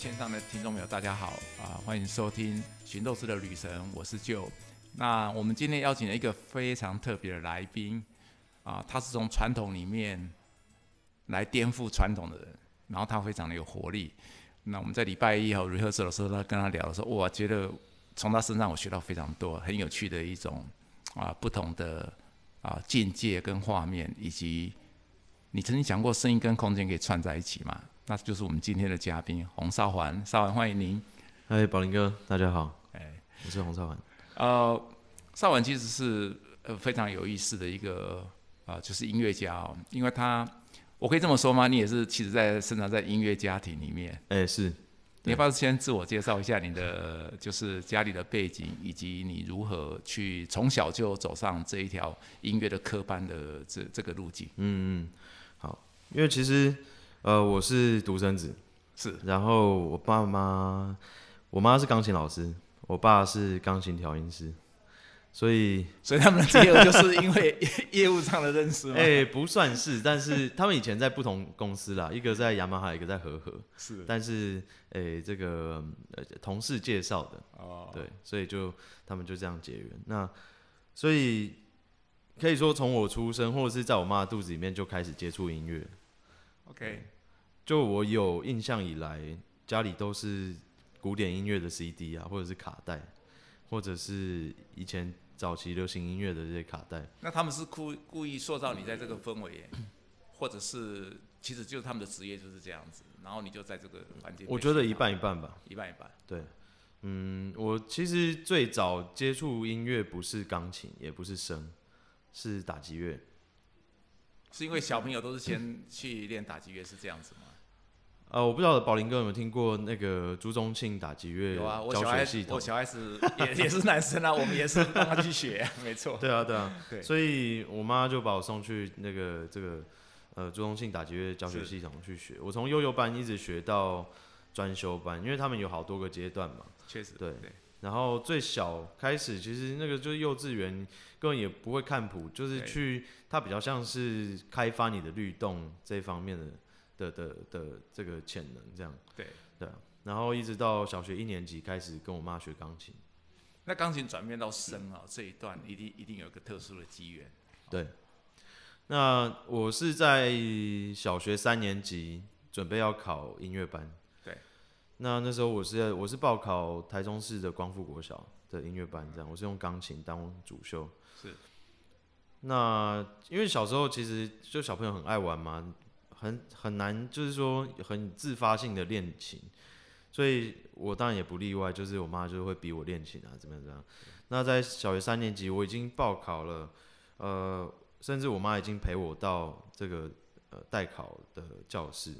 线上的听众朋友，大家好啊！欢迎收听《寻斗士的旅程》，我是舅。那我们今天邀请了一个非常特别的来宾啊，他是从传统里面来颠覆传统的人，然后他非常的有活力。那我们在礼拜一和 rehearsal 的时候，他跟他聊的时候，我觉得从他身上我学到非常多，很有趣的一种啊不同的啊境界跟画面，以及你曾经讲过声音跟空间可以串在一起嘛？那就是我们今天的嘉宾洪少环，少环欢迎您。嗨，宝林哥，大家好。哎，我是洪少环。呃，少环其实是呃非常有意思的一个啊，就是音乐家哦，因为他，我可以这么说吗？你也是其实在生长在音乐家庭里面。哎，是。你要不要先自我介绍一下你的就是家里的背景，以及你如何去从小就走上这一条音乐的科班的这这个路径？嗯嗯，好，因为其实。呃，我是独生子，是。然后我爸妈，我妈是钢琴老师，我爸是钢琴调音师，所以，所以他们的结合就是因为 业务上的认识吗？哎，不算是，但是他们以前在不同公司啦，一个在雅马哈，一个在和和，是。但是，哎，这个呃同事介绍的，哦，对，所以就他们就这样结缘。那所以可以说，从我出生或者是在我妈肚子里面就开始接触音乐。OK，就我有印象以来，家里都是古典音乐的 CD 啊，或者是卡带，或者是以前早期流行音乐的这些卡带。那他们是故故意塑造你在这个氛围，或者是其实就是他们的职业就是这样子，然后你就在这个环境。我觉得一半一半吧，一半一半。对，嗯，我其实最早接触音乐不是钢琴，也不是声，是打击乐。是因为小朋友都是先去练打击乐是这样子吗？呃，我不知道宝林哥有没有听过那个朱宗庆打击乐有啊，我小孩我小孩子也也是男生啊，我们也是让他去学，没错。对啊，对啊，对。所以我妈就把我送去那个这个呃朱宗庆打击乐教学系统去学。我从幼幼班一直学到专修班，因为他们有好多个阶段嘛。确实。对。然后最小开始，其实那个就是幼稚园，根本也不会看谱，就是去，它比较像是开发你的律动这方面的的的的这个潜能这样。对对。然后一直到小学一年级开始跟我妈学钢琴。那钢琴转变到声啊这一段，一定一定有一个特殊的机缘。对。那我是在小学三年级准备要考音乐班。那那时候我是在我是报考台中市的光复国小的音乐班，这样我是用钢琴当主修。是。那因为小时候其实就小朋友很爱玩嘛，很很难就是说很自发性的练琴，所以我当然也不例外，就是我妈就会逼我练琴啊，怎么样怎么样。那在小学三年级我已经报考了，呃，甚至我妈已经陪我到这个呃代考的教室，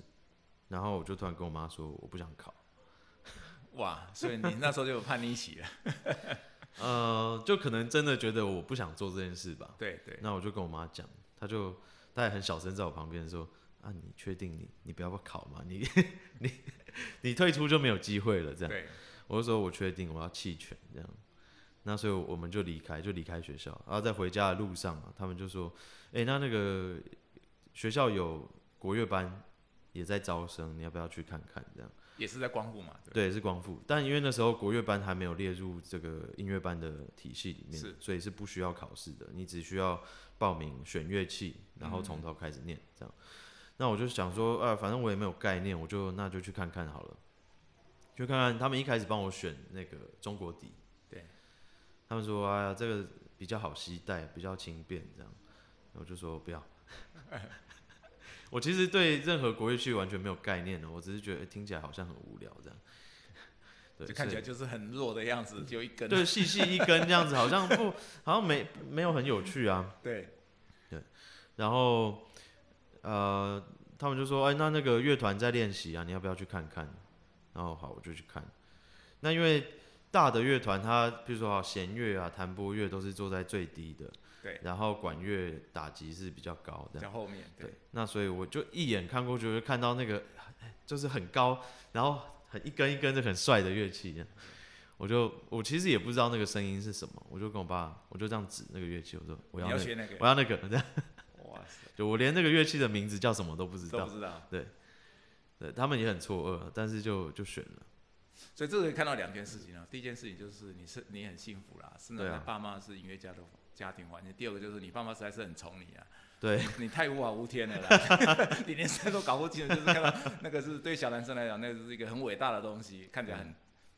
然后我就突然跟我妈说我不想考。哇，所以你那时候就有叛逆期了，呃，就可能真的觉得我不想做这件事吧。对对。那我就跟我妈讲，她就她也很小声在我旁边说：“啊，你确定你你不要考吗？你 你你退出就没有机会了。”这样。对。我就说：“我确定，我要弃权。”这样。那所以我们就离开，就离开学校。然后在回家的路上啊，他们就说：“哎，那那个学校有国乐班也在招生，你要不要去看看？”这样。也是在光复嘛？对，是光复。但因为那时候国乐班还没有列入这个音乐班的体系里面，所以是不需要考试的。你只需要报名选乐器，然后从头开始念这样。那我就想说，啊，反正我也没有概念，我就那就去看看好了。就看看他们一开始帮我选那个中国笛，对，他们说，哎呀，这个比较好携带，比较轻便这样。我就说不要。我其实对任何国乐器完全没有概念的，我只是觉得听起来好像很无聊这样，对，就看起来就是很弱的样子，就一根，对，细细一根这样子，好像不，好像没没有很有趣啊，对，对，然后呃，他们就说，哎，那那个乐团在练习啊，你要不要去看看？然后好，我就去看。那因为大的乐团，它比如说啊，弦乐啊、弹拨乐都是坐在最低的。对，然后管乐打击是比较高的，在后面。对，那所以我就一眼看过去，就看到那个 就是很高，然后很一根一根的很帅的乐器，我就我其实也不知道那个声音是什么，我就跟我爸，我就这样指那个乐器，我说我要那个，我要那个，这样。哇塞！就我连那个乐器的名字叫什么都不知道，不知道。对。对他们也很错愕，但是就就选了。所以这个看到两件事情啊。第一件事情就是你是你很幸福啦，是对啊呢爸妈是音乐家的家庭环境。第二个就是你爸妈实在是很宠你啊，对，你太无法无天了啦，你连这都搞不清楚，就是看到那个是对小男生来讲，那个是一个很伟大的东西，看起来很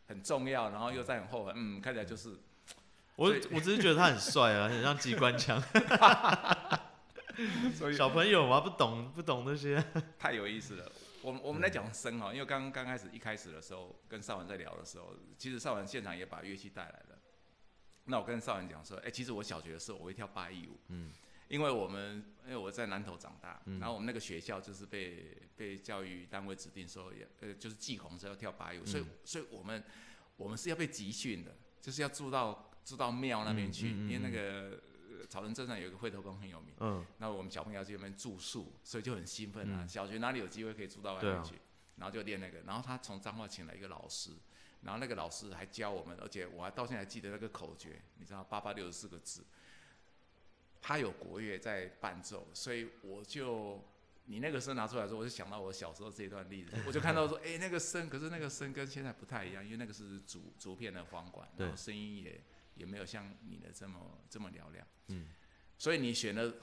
很重要，然后又在很后悔，嗯，看起来就是我我只是觉得他很帅啊，很像机关枪。所以小朋友嘛，不懂不懂那些。太有意思了。我们我们来讲声哈，因为刚刚开始一开始的时候跟少文在聊的时候，其实少文现场也把乐器带来了。那我跟少文讲说，哎、其实我小学的时候我会跳八一舞，嗯，因为我们因为我在南头长大，嗯然后我们那个学校就是被被教育单位指定说要呃就是祭红是要跳八一舞，所以嗯所以我们我们是要被集训的，就是要住到住到庙那边去，因为那个呃草人镇上有一个会头宫很有名。嗯，那我们小朋友要去那边住宿，所以就很兴奋啊。嗯小学哪里有机会可以住到外面去，然后就练那个。然后他从彰化请来一个老师，然后那个老师还教我们，而且我还到现在还记得那个口诀，你知道八八六十四个字，他有国乐在伴奏，所以我就。你那个声拿出来的时候，我就想到我小时候这段例子，我就看到说，哎、那个声，可是那个声跟现在不太一样，因为那个是竹竹片的簧管，然后对声音也也没有像你的这么这么嘹亮。嗯，所以你选了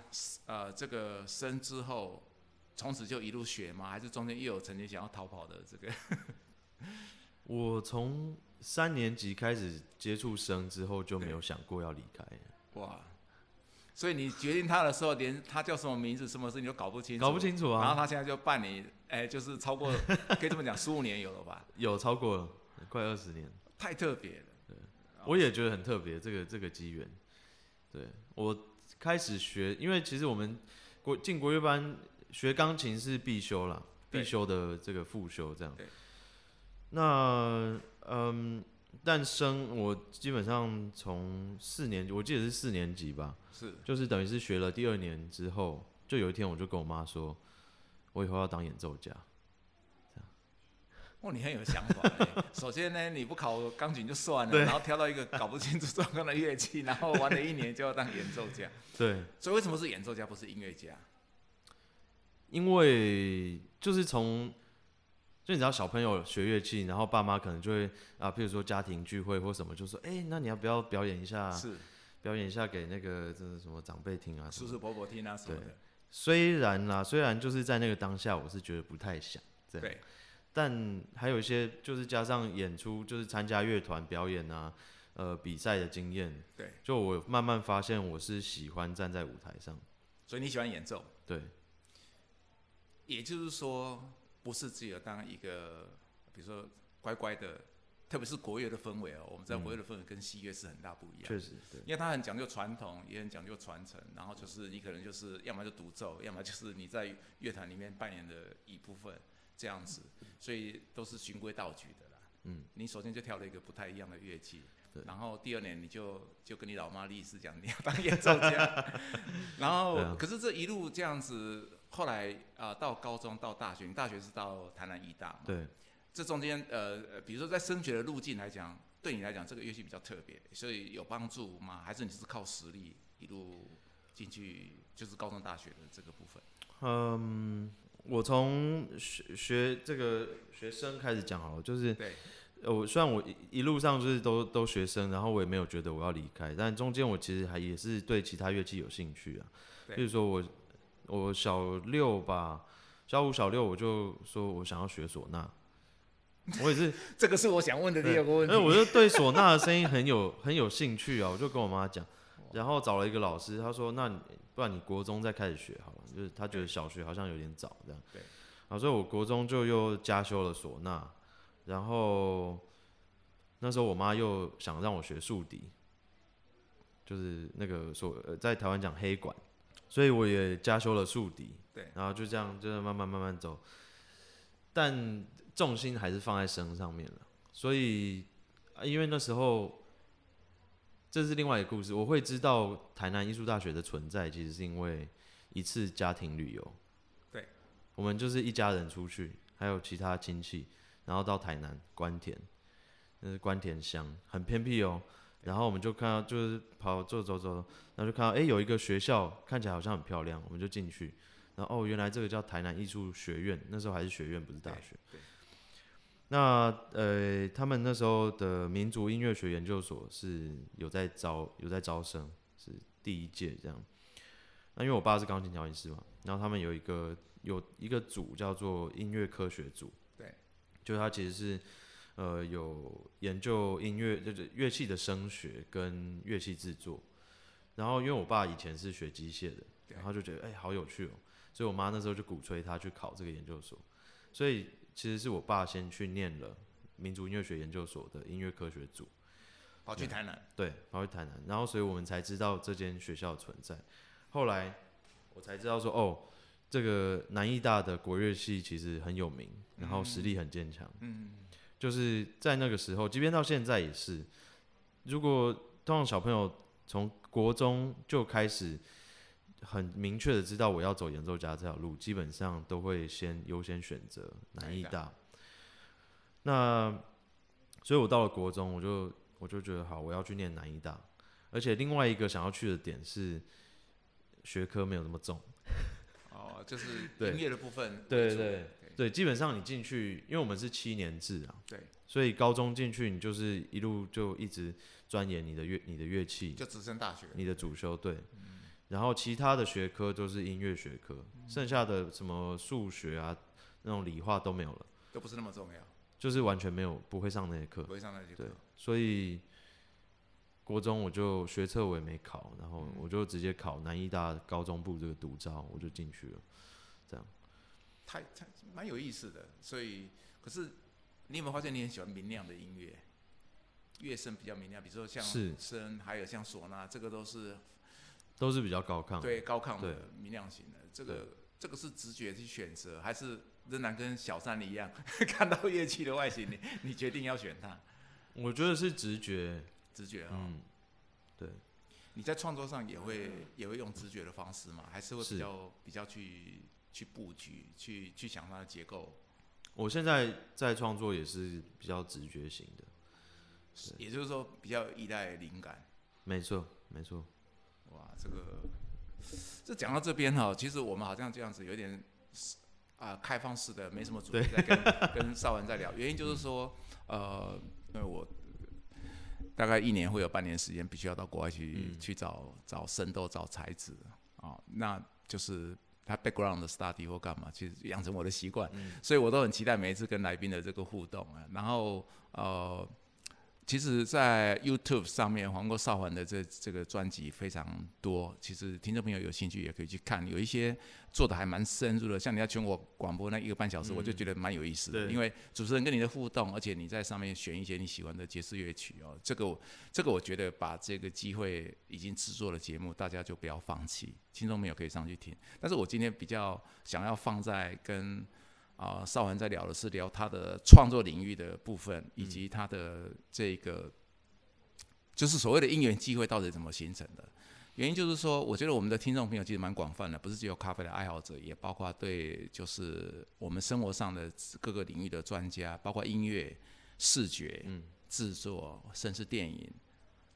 呃这个声之后，从此就一路学吗？还是中间又有曾经想要逃跑的这个？我从三年级开始接触生之后，就没有想过要离开，哇！所以你决定他的时候，连他叫什么名字、什么事你都搞不清楚，搞不清楚啊然后啊。他现在就办你，哎、就是超过可以这么讲，十五年有了吧？有超过了快二十年，太特别了。我也觉得很特别，这个这个机缘。对我开始学，因为其实我们国进国乐班学钢琴是必修啦，必修的这个复修这样对。那嗯，诞生我基本上从四年级，我记得是四年级吧，是就是等于是学了第二年之后，就有一天我就跟我妈说，我以后要当演奏家。哦，你很有想法、欸。首先呢，你不考钢琴就算了，然后挑到一个搞不清楚状况的乐器，然后玩了一年就要当演奏家。对，所以为什么是演奏家，不是音乐家？因为就是从，就你知道小朋友学乐器，然后爸妈可能就会啊，譬如说家庭聚会或什么，就说，哎、那你要不要表演一下？是表演一下给那个这是什么长辈听啊？叔叔伯伯听啊什么的。虽然啦，虽然就是在那个当下，我是觉得不太想这样，对，但还有一些就是加上演出，就是参加乐团表演啊，呃，比赛的经验，对，就我慢慢发现我是喜欢站在舞台上，所以你喜欢演奏，对，也就是说，不是只有当一个，比如说乖乖的，特别是国乐的氛围哦。我们知道国乐的氛围跟西乐是很大不一样。确实，对，因为它很讲究传统，也很讲究传承，然后就是你可能就是要么就独奏，要么就是你在乐团里面扮演的一部分这样子，所以都是循规蹈矩的啦。嗯，你首先就挑了一个不太一样的乐器，然后第二年你就就跟你老妈立誓讲你要当演奏家，然后、啊可是这一路这样子，后来啊、到高中到大学，你大学是到台南医大嘛？对，这中间呃呃，比如说在升学的路径来讲，对你来讲这个乐器比较特别，所以有帮助吗？还是你是靠实力一路进去，就是高中大学的这个部分？嗯，我从学学这个学生开始讲好了，就是对，呃我虽然我一一路上就是都都学生，然后我也没有觉得我要离开，但中间我其实还也是对其他乐器有兴趣啊。对比如说我我小六吧，小五小六我就说我想要学唢呐，我也是，这个是我想问的第二个问题。那我就对唢呐的声音很有很有兴趣啊，我就跟我妈讲，然后找了一个老师，他说那你不然你国中再开始学好了，就是他觉得小学好像有点早这样。对。啊，所以我国中就又加修了唢呐，然后那时候我妈又想让我学竖笛，就是那个所呃在台湾讲黑管，所以我也加修了竖笛。对。然后就这样，就是慢慢慢慢走，但重心还是放在声上面了。所以，啊因为那时候这是另外一个故事，我会知道台南艺术大学的存在，其实是因为一次家庭旅游。对，我们就是一家人出去，还有其他亲戚，然后到台南关田，那是关田乡，很偏僻哦。然后我们就看到，就是跑走走走，然后就看到，哎、有一个学校看起来好像很漂亮，我们就进去，然然后哦，原来这个叫台南艺术学院，那时候还是学院，不是大学。对那呃，他们那时候的民族音乐学研究所是有在招有在招生，是第一届这样。那因为我爸是钢琴调音师嘛，然后他们有一个有一个组叫做音乐科学组，对，就是他其实是呃有研究音乐就是乐器的声学跟乐器制作。然后因为我爸以前是学机械的，然后就觉得哎、好有趣哦，所以我妈那时候就鼓吹他去考这个研究所。所以其实是我爸先去念了民族音乐学研究所的音乐科学组，跑去台南，对，跑去台南，然后所以我们才知道这间学校的存在。后来我才知道说，哦，这个南艺大的国乐系其实很有名，然后实力很坚强。嗯，就是在那个时候，即便到现在也是，如果通常小朋友从国中就开始很明确的知道我要走演奏家这条路，基本上都会先优先选择南艺大。那所以我到了国中，我就我就觉得好，我要去念南艺大，而且另外一个想要去的点是学科没有那么重。哦，就是对音乐的部分，对对对，基本上你进去，因为我们是七年制啊，对，所以高中进去你就是一路就一直钻研你的乐你的乐器，就直升大学，你的主修对，然后其他的学科都是音乐学科，剩下的什么数学啊那种理化都没有了，都不是那么重要，就是完全没有不会上那些课不，会上那节课对，所以国中我就学测我也没考，然后我就直接考南医大高中部这个独招，我就进去了。太太蛮有意思的。所以，可是你有没有发现你很喜欢明亮的音乐？乐声比较明亮，比如说像是声，还有像唢呐，这个都是都是比较高亢，对高亢的明亮型的。这个这个是直觉去选择，还是仍然跟小三一样，看到乐器的外形，你你决定要选它？我觉得是直觉，直觉啊、嗯，对，你在创作上也会也会用直觉的方式吗？还是会比较比较去去布局，去去想它的结构？我现在在创作也是比较直觉型的，也就是说，比较依赖灵感。没错，没错，哇，这个这讲到这边哈，其实我们好像这样子有点啊、开放式的，没什么主题在跟跟邵文在聊。原因就是说，呃，因为我大概一年会有半年时间必须要到国外去、嗯去找找生豆、找才子啊、那就是。他 background 的 study 或干嘛，其实养成我的习惯，所以我都很期待每一次跟来宾的这个互动啊。然后呃，其实，在 YouTube 上面，黄国少环的这这个专辑非常多。其实听众朋友有兴趣也可以去看，有一些做的还蛮深入的。像你在全国广播那一个半小时，我就觉得蛮有意思的，对因为主持人跟你的互动，而且你在上面选一些你喜欢的爵士乐曲哦。这个我这个我觉得把这个机会已经制作了节目，大家就不要放弃。听众朋友可以上去听，但是我今天比较想要放在跟啊，邵文在聊的是聊他的创作领域的部分，以及他的这个就是所谓的因缘机会到底怎么形成的。原因就是说，我觉得我们的听众朋友其实蛮广泛的，不是只有咖啡的爱好者，也包括对就是我们生活上的各个领域的专家，包括音乐、视觉、制作，甚至电影。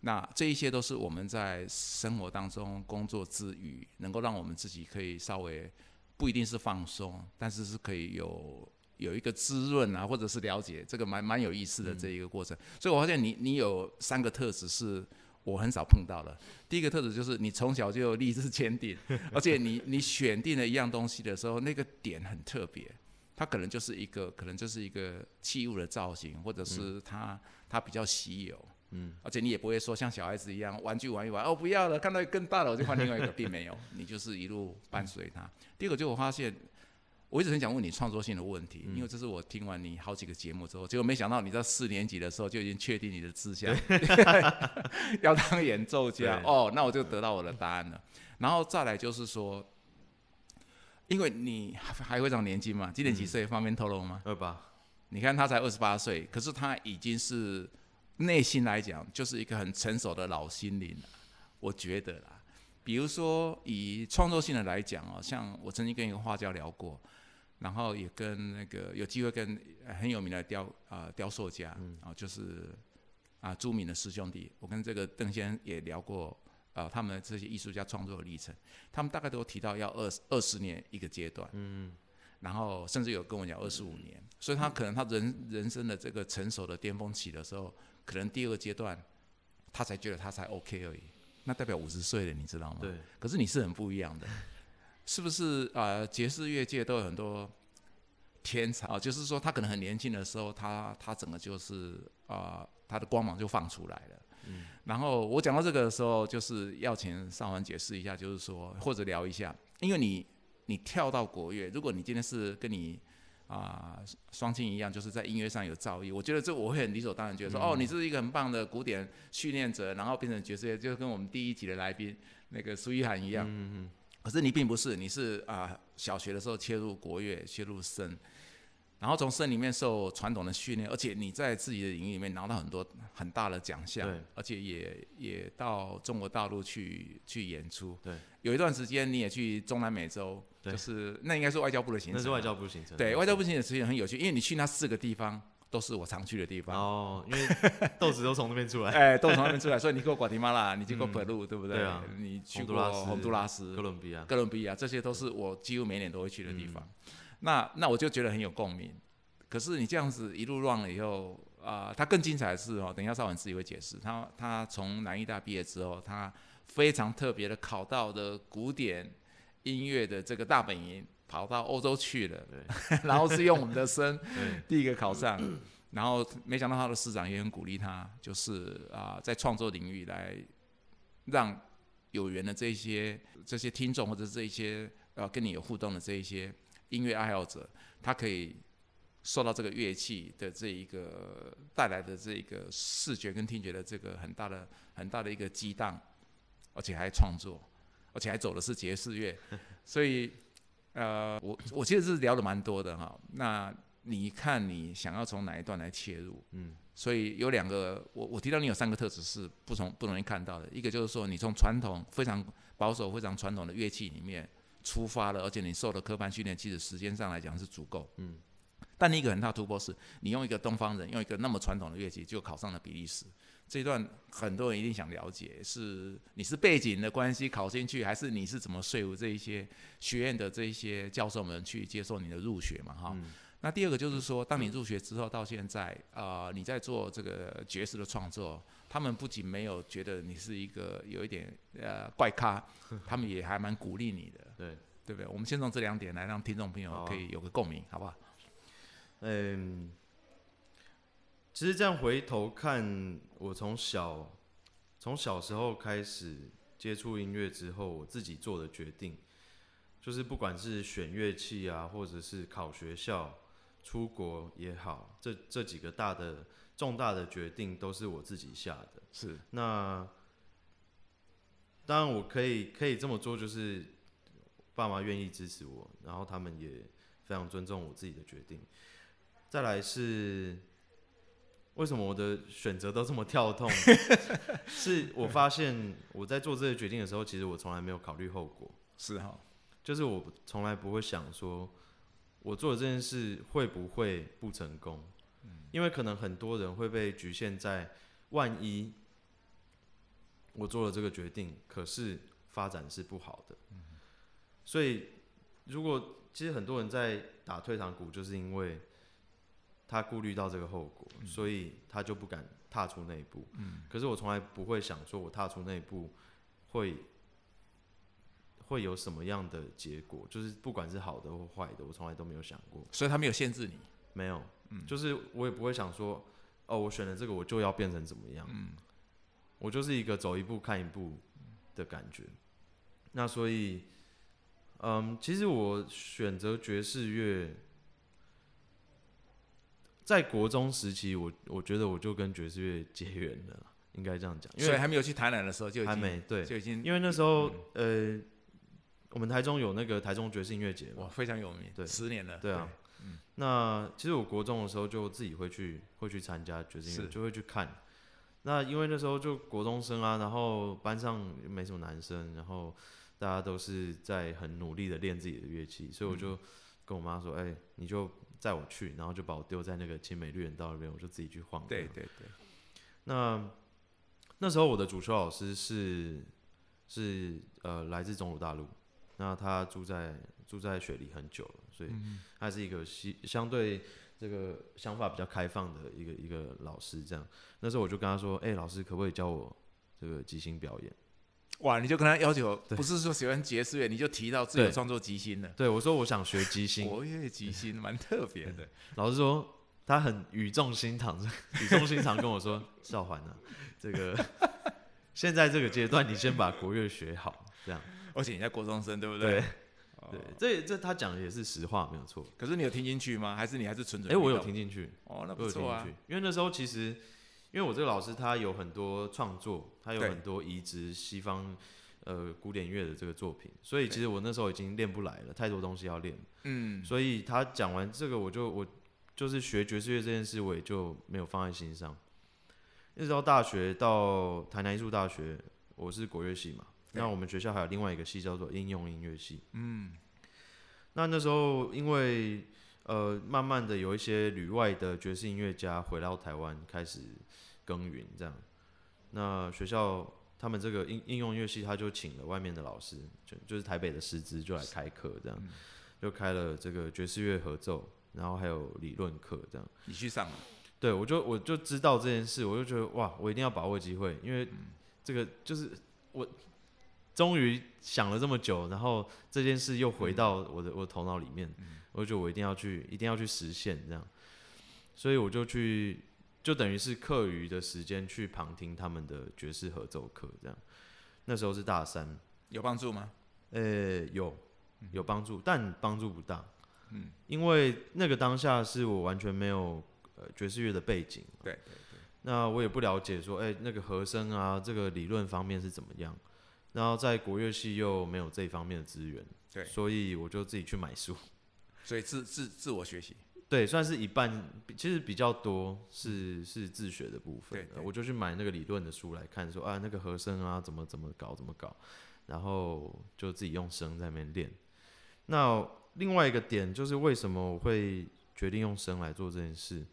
那这一些都是我们在生活当中工作之余，能够让我们自己可以稍微不一定是放松，但是是可以有有一个滋润啊，或者是了解，这个蛮蛮有意思的这一个过程。所以我发现你你有三个特质是我很少碰到的。第一个特质就是你从小就立志坚定，而且你你选定了一样东西的时候，那个点很特别。它可能就是一个，可能就是一个器物的造型，或者是它、它比较稀有，嗯，而且你也不会说像小孩子一样玩具玩一玩，哦不要了，看到更大的我就换另外一个，并没有，你就是一路伴随他。第二个就我发现，我一直很想问你创作性的问题，因为这是我听完你好几个节目之后，结果没想到你在四年级的时候就已经确定你的志向，要当演奏家哦，那我就得到我的答案了。然后再来就是说，因为你还还会长年轻嘛，今年几岁？方便透露吗？二八，你看他才二十八岁，可是他已经是内心来讲就是一个很成熟的老心灵了，我觉得啦。比如说以创作性的来讲哦，像我曾经跟一个画家聊过，然后也跟那个有机会跟呃很有名的雕啊、雕塑家啊、就是啊著名的师兄弟，我跟这个邓先生也聊过呃他们的这些艺术家创作的历程，他们大概都提到要二二十年一个阶段，嗯，然后甚至有跟我讲二十五年，所以他可能他人人生的这个成熟的巅峰期的时候，可能第二个阶段他才觉得他才 OK 而已，那代表五十岁了，你知道吗？对，可是你是很不一样的，是不是？呃，爵士乐界都有很多天才啊，就是说他可能很年轻的时候，他他整个就是啊、他的光芒就放出来了。嗯然后我讲到这个的时候，就是要请上环解释一下，就是说或者聊一下，因为你你跳到国乐，如果你今天是跟你啊、双亲一样，就是在音乐上有造诣，我觉得这我会很理所当然觉得说，哦，你是一个很棒的古典训练者，然后变成爵士乐，就跟我们第一集的来宾那个苏一涵一样。嗯嗯可是你并不是，你是啊、小学的时候切入国乐，切入声，然后从声里面受传统的训练，而且你在自己的领域里面拿到很多很大的奖项，而且也也到中国大陆去去演出。对，有一段时间你也去中南美洲，就是那应该是外交部的行程啊，那是外交部行程。对外交部行程其实很有趣，因为你去那四个地方都是我常去的地方。哦，因为 豆子都从那边出来，哎，都从那边出来，所以你去过瓜地马拉，你去过北路，对不对？对啊你去过洪都拉斯、哥伦比亚。哥伦比亚，这些都是我几乎每年都会去的地方。嗯那那我就觉得很有共鸣。可是你这样子一路 run 了以后，啊、他更精彩的是哦，等一下邵文自己会解释。他他从南艺大毕业之后，他非常特别的考到的古典音乐的这个大本营，跑到欧洲去了，然后是用我们的声，第一个考上。然后没想到他的师长也很鼓励他，就是啊、在创作领域来让有缘的这些这些听众或者这一些呃跟你有互动的这一些音乐爱好者，他可以受到这个乐器的这一个带来的这一个视觉跟听觉的这个很大的很大的一个激荡，而且还创作，而且还走的是爵士乐，所以呃，我我其实是聊的蛮多的哈。那你看你想要从哪一段来切入？嗯，所以有两个，我我提到你有三个特质是不从不容易看到的。一个就是说，你从传统非常保守、非常传统的乐器里面出发了，而且你受的科班训练，其实时间上来讲是足够。嗯。但你一个很大突破是，你用一个东方人，用一个那么传统的乐器，就考上了比利时。这一段很多人一定想了解，是你是背景的关系考进去，还是你是怎么说服这一些学院的这一些教授们去接受你的入学嘛？哈。嗯那第二个就是说，当你入学之后到现在，呃，你在做这个爵士的创作，他们不仅没有觉得你是一个有一点呃怪咖，他们也还蛮鼓励你的，对，对不对？我们先从这两点来让听众朋友可以有个共鸣，好不好？嗯，其实这样回头看，我从小从小时候开始接触音乐之后，我自己做的决定，就是不管是选乐器啊，或者是考学校、出国也好，这这几个大的重大的决定都是我自己下的。是，那当然我可以可以这么做，就是爸妈愿意支持我，然后他们也非常尊重我自己的决定。再来是为什么我的选择都这么跳动？是我发现我在做这个决定的时候，其实我从来没有考虑后果，是哈，就是我从来不会想说我做的这件事会不会不成功，因为可能很多人会被局限在万一我做了这个决定，可是发展是不好的，所以如果其实很多人在打退堂鼓，就是因为他顾虑到这个后果，所以他就不敢踏出那一步。可是我从来不会想说，我踏出那一步会会有什么样的结果，就是不管是好的或坏的，我从来都没有想过。所以他没有限制你，没有，就是我也不会想说，哦，我选了这个，我就要变成怎么样。我就是一个走一步看一步的感觉。那所以，嗯，其实我选择爵士乐，在国中时期，我我觉得我就跟爵士乐结缘了，应该这样讲，因为还没有去台南的时候就已经还没对，就已经因为那时候、呃，我们台中有那个台中爵士音乐节嘛，哇非常有名，对十年了，对啊，那其实我国中的时候就自己会去会去参加爵士音乐，是就会去看。那因为那时候就国中生啊，然后班上没什么男生，然后大家都是在很努力的练自己的乐器，所以我就跟我妈说：“哎、你就载我去。”然后就把我丢在那个青美绿园道那边，我就自己去晃。对对对，那那时候我的主修老师是是呃来自中国大陆，那他住在住在雪梨很久了，所以他是一个相相对这个想法比较开放的一个一个老师。这样，那时候我就跟他说：“哎、老师可不可以教我这个即兴表演哇，你就跟他要求，不是说喜欢爵士乐，你就提到自己有对创作即兴的？”，对我说：“我想学即兴。活跃即兴，蛮特别的。老师说他很语重心长，语重心长跟我说：“少环啊，这个现在这个阶段，你先把国乐学好，这样而且你在国中生，对不对对？对，这这他讲的也是实话，没有错。可是你有听进去吗？还是你还是纯纯？哎、我有听。进去，哦，那我不错啊有听进去。，因为那时候其实，因为我这个老师他有很多创作，他有很多移植西方呃古典乐的这个作品，所以其实我那时候已经练不来了，太多东西要练。嗯，所以他讲完这个，我就我就是学爵士乐这件事，我也就没有放在心上。一直到大学，到台南艺术大学，我是国乐系嘛，对那我们学校还有另外一个系叫做应用音乐系。嗯，那那时候因为呃，慢慢的有一些旅外的爵士音乐家回到台湾开始耕耘，这样，那学校他们这个应应用音乐系，他就请了外面的老师，就就是台北的师资就来开课，这样，就开了这个爵士乐合奏，然后还有理论课，这样。你去上了。对，我就我就知道这件事，我就觉得哇，我一定要把握机会，因为这个就是我终于想了这么久，然后这件事又回到我的我的头脑里面，我就觉得我一定要去，一定要去实现这样，所以我就去，就等于是课余的时间去旁听他们的爵士合奏课，这样。那时候是大三，有帮助吗？呃，有有帮助，但帮助不大。嗯，因为那个当下是我完全没有呃爵士乐的背景，对对对，那我也不了解说，哎、那个和声啊，这个理论方面是怎么样。然后在国乐系又没有这一方面的资源，对所以我就自己去买书。所以自自自我学习。对，算是一半，其实比较多是是自学的部分对。对我就去买那个理论的书来看说啊，那个和声啊，怎么怎么搞，怎么搞，然后就自己用声在那边练。那另外一个点就是为什么我会决定用声来做这件事？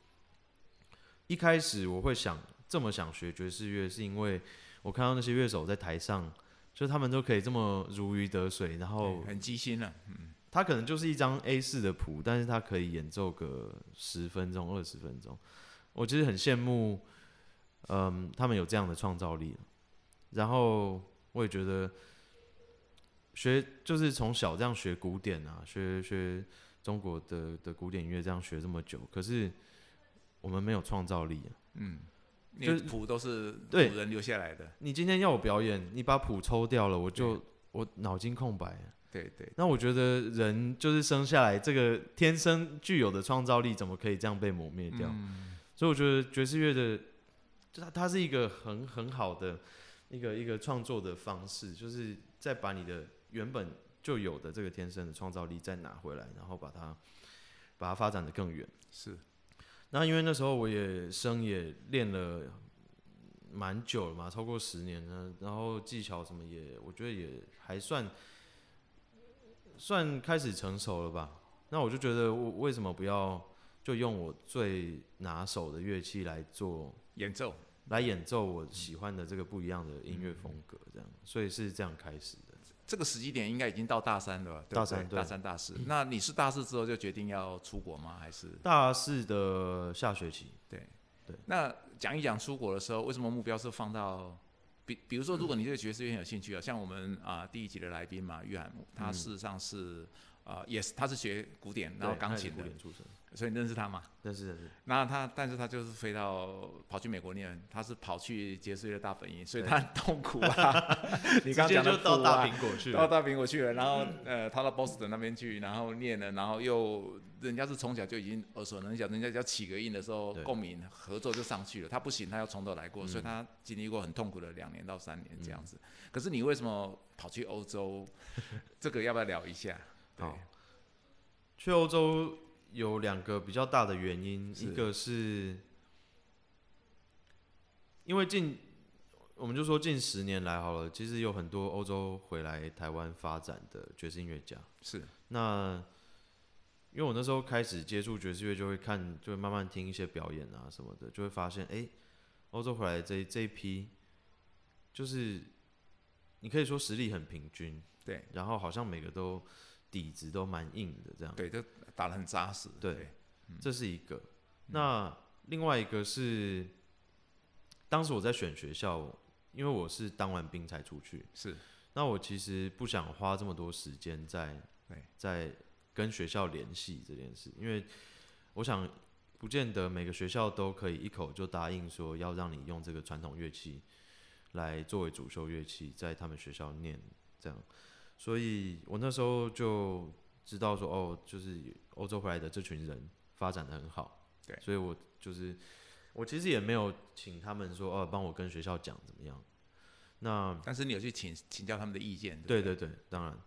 一开始我会想这么想学爵士乐，是因为我看到那些乐手在台上，就他们都可以这么如鱼得水，然后很机心了。他可能就是一张 A 四的谱，但是他可以演奏个十分钟、二十分钟。我其实很羡慕，嗯，他们有这样的创造力。然后我也觉得，学就是从小这样学古典啊，学学中国的的古典音乐，这样学这么久，可是我们没有创造力啊。你就是谱都是对古人留下来的。你今天要我表演，你把谱抽掉了，我就我脑筋空白啊。对对，那我觉得人就是生下来这个天生具有的创造力，怎么可以这样被磨灭掉？所以我觉得爵士乐的，就它它是一个很很好的一个一个创作的方式，就是再把你的原本就有的这个天生的创造力再拿回来，然后把它把它发展的更远。是那因为那时候我也声也练了蛮久了嘛，超过十年了，然后技巧什么也，我觉得也还算算开始成熟了吧。那我就觉得我为什么不要就用我最拿手的乐器来做演奏。来演奏我喜欢的这个不一样的音乐风格，这样，所以是这样开始的。这个时机点应该已经到大三了吧？对对大三大三、大四。那你是大四之后就决定要出国吗？还是大四的下学期，对对那讲一讲出国的时候，为什么目标是放到？比比如说，如果你对爵士乐很有兴趣啊，像我们啊、第一集的来宾嘛，玉涵，他事实上是啊、也是他是学古典，然后对钢琴的所以你认识他嘛？认识认识那他，但是他就是飞到跑去美国念，他是跑去杰士乐大本营，所以他很痛苦啊。你刚直接讲的就到大苹果去了到了。大苹果去了，然后呃，他到 Boston 那边去，然后念了，然后又人家是从小就已经耳熟能详，人家只要起个音的时候对，共鸣合作就上去了。他不行，他要从头来过，所以他经历过很痛苦的两年到三年这样子。可是你为什么跑去欧洲？这个要不要聊一下？对。好，去欧洲有两个比较大的原因，一个是因为近，我们就说近十年来好了，其实有很多欧洲回来台湾发展的爵士音乐家。是。那因为我那时候开始接触爵士乐，就会看，就会慢慢听一些表演啊什么的，就会发现，哎、欧洲回来这这一批，就是你可以说实力很平均，对。然后好像每个都底子都蛮硬的这样。对，就打得很扎实。对这是一个。那另外一个是，当时我在选学校，因为我是当完兵才出去，是那我其实不想花这么多时间在在跟学校联系这件事，因为我想不见得每个学校都可以一口就答应说要让你用这个传统乐器来作为主修乐器，在他们学校念这样，所以我那时候就知道说，哦，就是欧洲回来的这群人发展的很好，对。所以我就是我其实也没有请他们说，哦，帮我跟学校讲怎么样，那但是你有去请请教他们的意见，对对对？对，当然，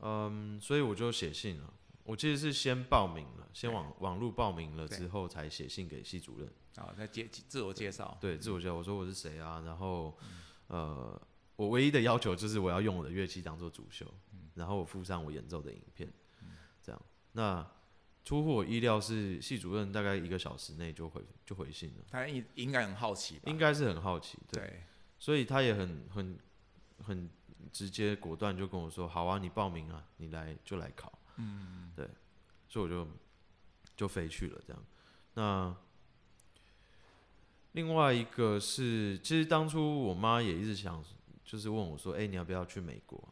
嗯，所以我就写信了。我其实是先报名了，先网网络报名了之后，才写信给系主任。对，啊，在介自我介绍，对，自我介绍，我说我是谁啊，然后，呃，我唯一的要求就是我要用我的乐器当做主修，然后我附上我演奏的影片，这样。那出乎我意料是系主任大概一个小时内就回就回信了，他应应该很好奇吧？应该是很好奇，对，对所以他也很很很直接果断就跟我说，好啊，你报名啊，你来就来考，嗯，对，所以我就就飞去了这样。那另外一个是，其实当初我妈也一直想，就是问我说，哎、你要不要去美国？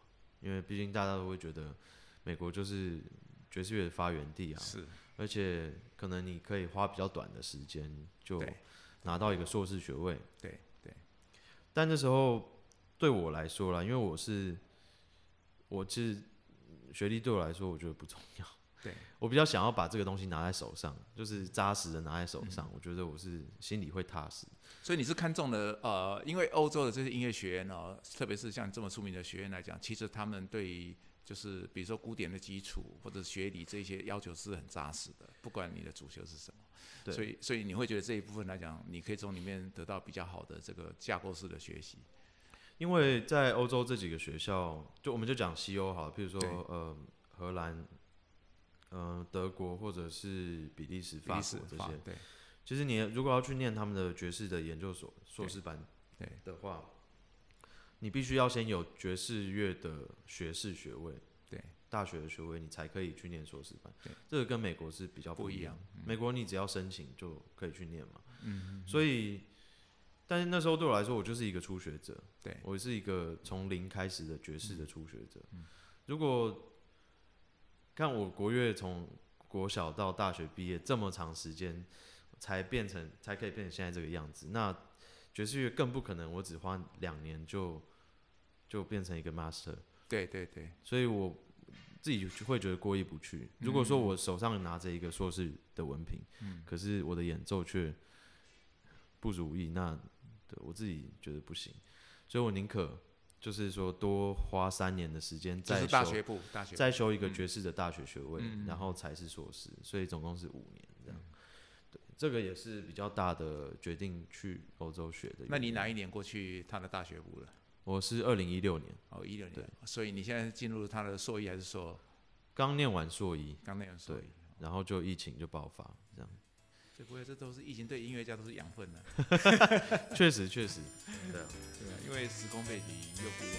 因为毕竟大家都会觉得美国就是爵士乐的发源地啊，是，而且可能你可以花比较短的时间就拿到一个硕士学位。对对但那时候对我来说啦，因为我是我其实学历对我来说，我觉得不重要。对，我比较想要把这个东西拿在手上，就是扎实的拿在手嗯上，我觉得我是心里会踏实。所以你是看中了呃，因为欧洲的这些音乐学院哦，特别是像这么出名的学院来讲，其实他们对于就是比如说古典的基础或者学理这些要求是很扎实的，不管你的主修是什么。对所以所以你会觉得这一部分来讲，你可以从里面得到比较好的这个架构式的学习。因为在欧洲这几个学校，就我们就讲西欧好了，譬如说呃荷兰、呃德国或者是比利时、法国这些，对其实你如果要去念他们的爵士的研究所硕士班对的话，你必须要先有爵士乐的学士学位，对大学的学位，你才可以去念硕士班对。这个跟美国是比较一不一样。嗯美国你只要申请就可以去念嘛。嗯所以，但是那时候对我来说，我就是一个初学者，对我是一个从零开始的爵士的初学者。嗯如果看我国乐从国小到大学毕业这么长时间，才变成才可以变成现在这个样子，那爵士乐更不可能，我只花两年就就变成一个 master。对对对。所以我自己就会觉得过意不去。如果说我手上拿着一个硕士的文凭，可是我的演奏却不如意，那对我自己觉得不行，所以我宁可就是说多花三年的时间这再修是大学部大学部再修一个爵士的大学学位，嗯然后才是硕士，所以总共是五年这样。对，这个也是比较大的决定去欧洲学的。那你哪一年过去他的大学部了？我是二零一六年哦，一六年。所以你现在进入他的硕一还是硕？刚念完硕一，刚念完硕一。然后就疫情就爆发，这样。不会，这都是疫情对音乐家都是养分啊。确实，确实对，因为时空背景又不一样。